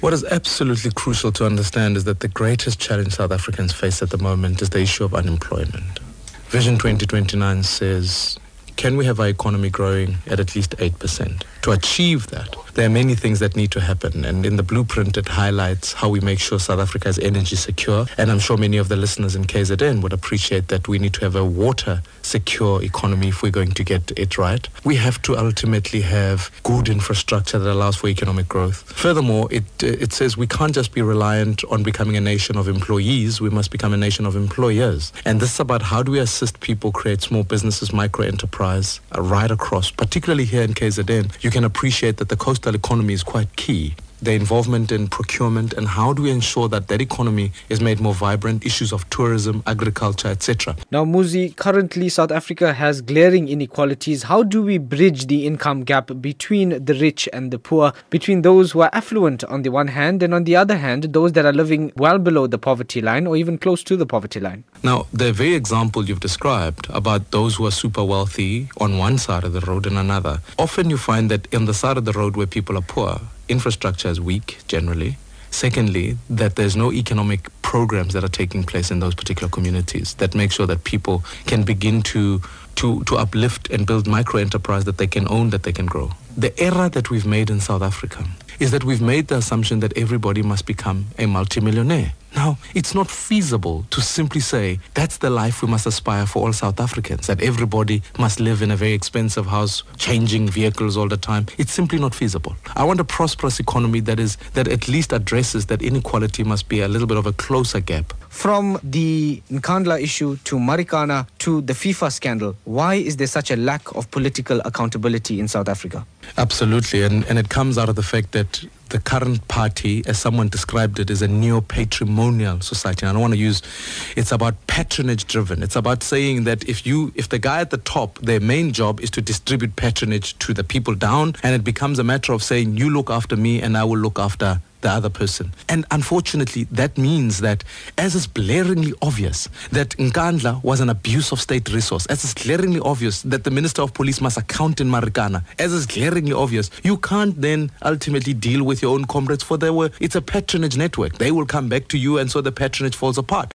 What is absolutely crucial to understand is that the greatest challenge South Africans face at the moment is the issue of unemployment. Vision 2029 says, can we have our economy growing at at least 8%? To achieve that, there are many things that need to happen. And in the blueprint, it highlights how we make sure South Africa is energy secure. And I'm sure many of the listeners in KZN would appreciate that we need to have a water secure economy if we're going to get it right. We have to ultimately have good infrastructure that allows for economic growth. Furthermore, it, it says we can't just be reliant on becoming a nation of employees. We must become a nation of employers. And this is about how do we assist people create small businesses, micro enterprise uh, right across, particularly here in KZN. You can appreciate that the coastal economy is quite key the involvement in procurement and how do we ensure that that economy is made more vibrant issues of tourism agriculture etc now Musi currently south africa has glaring inequalities. How do we bridge the income gap between the rich and the poor between those who are affluent on the one hand and on the other hand those that are living well below the poverty line or even close to the poverty line? Now the very example you've described about those who are super wealthy on one side of the road and another often you find that on the side of the road where people are poor infrastructure is weak generally. Secondly, that there's no economic programs that are taking place in those particular communities that make sure that people can begin to to, to uplift and build micro enterprise that they can own, that they can grow. The error that we've made in South Africa is that we've made the assumption that everybody must become a multimillionaire. Now, it's not feasible to simply say that's the life we must aspire for all South Africans, that everybody must live in a very expensive house, changing vehicles all the time. It's simply not feasible. I want a prosperous economy that is that at least addresses that inequality must be a little bit of a closer gap. From the Nkandla issue to Marikana to the FIFA scandal, why is there such a lack of political accountability in South Africa? Absolutely, and, and it comes out of the fact that the current party, as someone described it, is a neo-patrimonial society. And I don't want to use, it's about patronage driven. It's about saying that if you, if the guy at the top, their main job is to distribute patronage to the people down, and it becomes a matter of saying, you look after me and I will look after the other person. And unfortunately, that means that as is blaringly obvious that Nkandla was an abuse of state resource, as is glaringly obvious that the Minister of Police must account in Marikana, as is glaringly obvious, you can't then ultimately deal with your own comrades for their work. It's a patronage network. They will come back to you and so the patronage falls apart.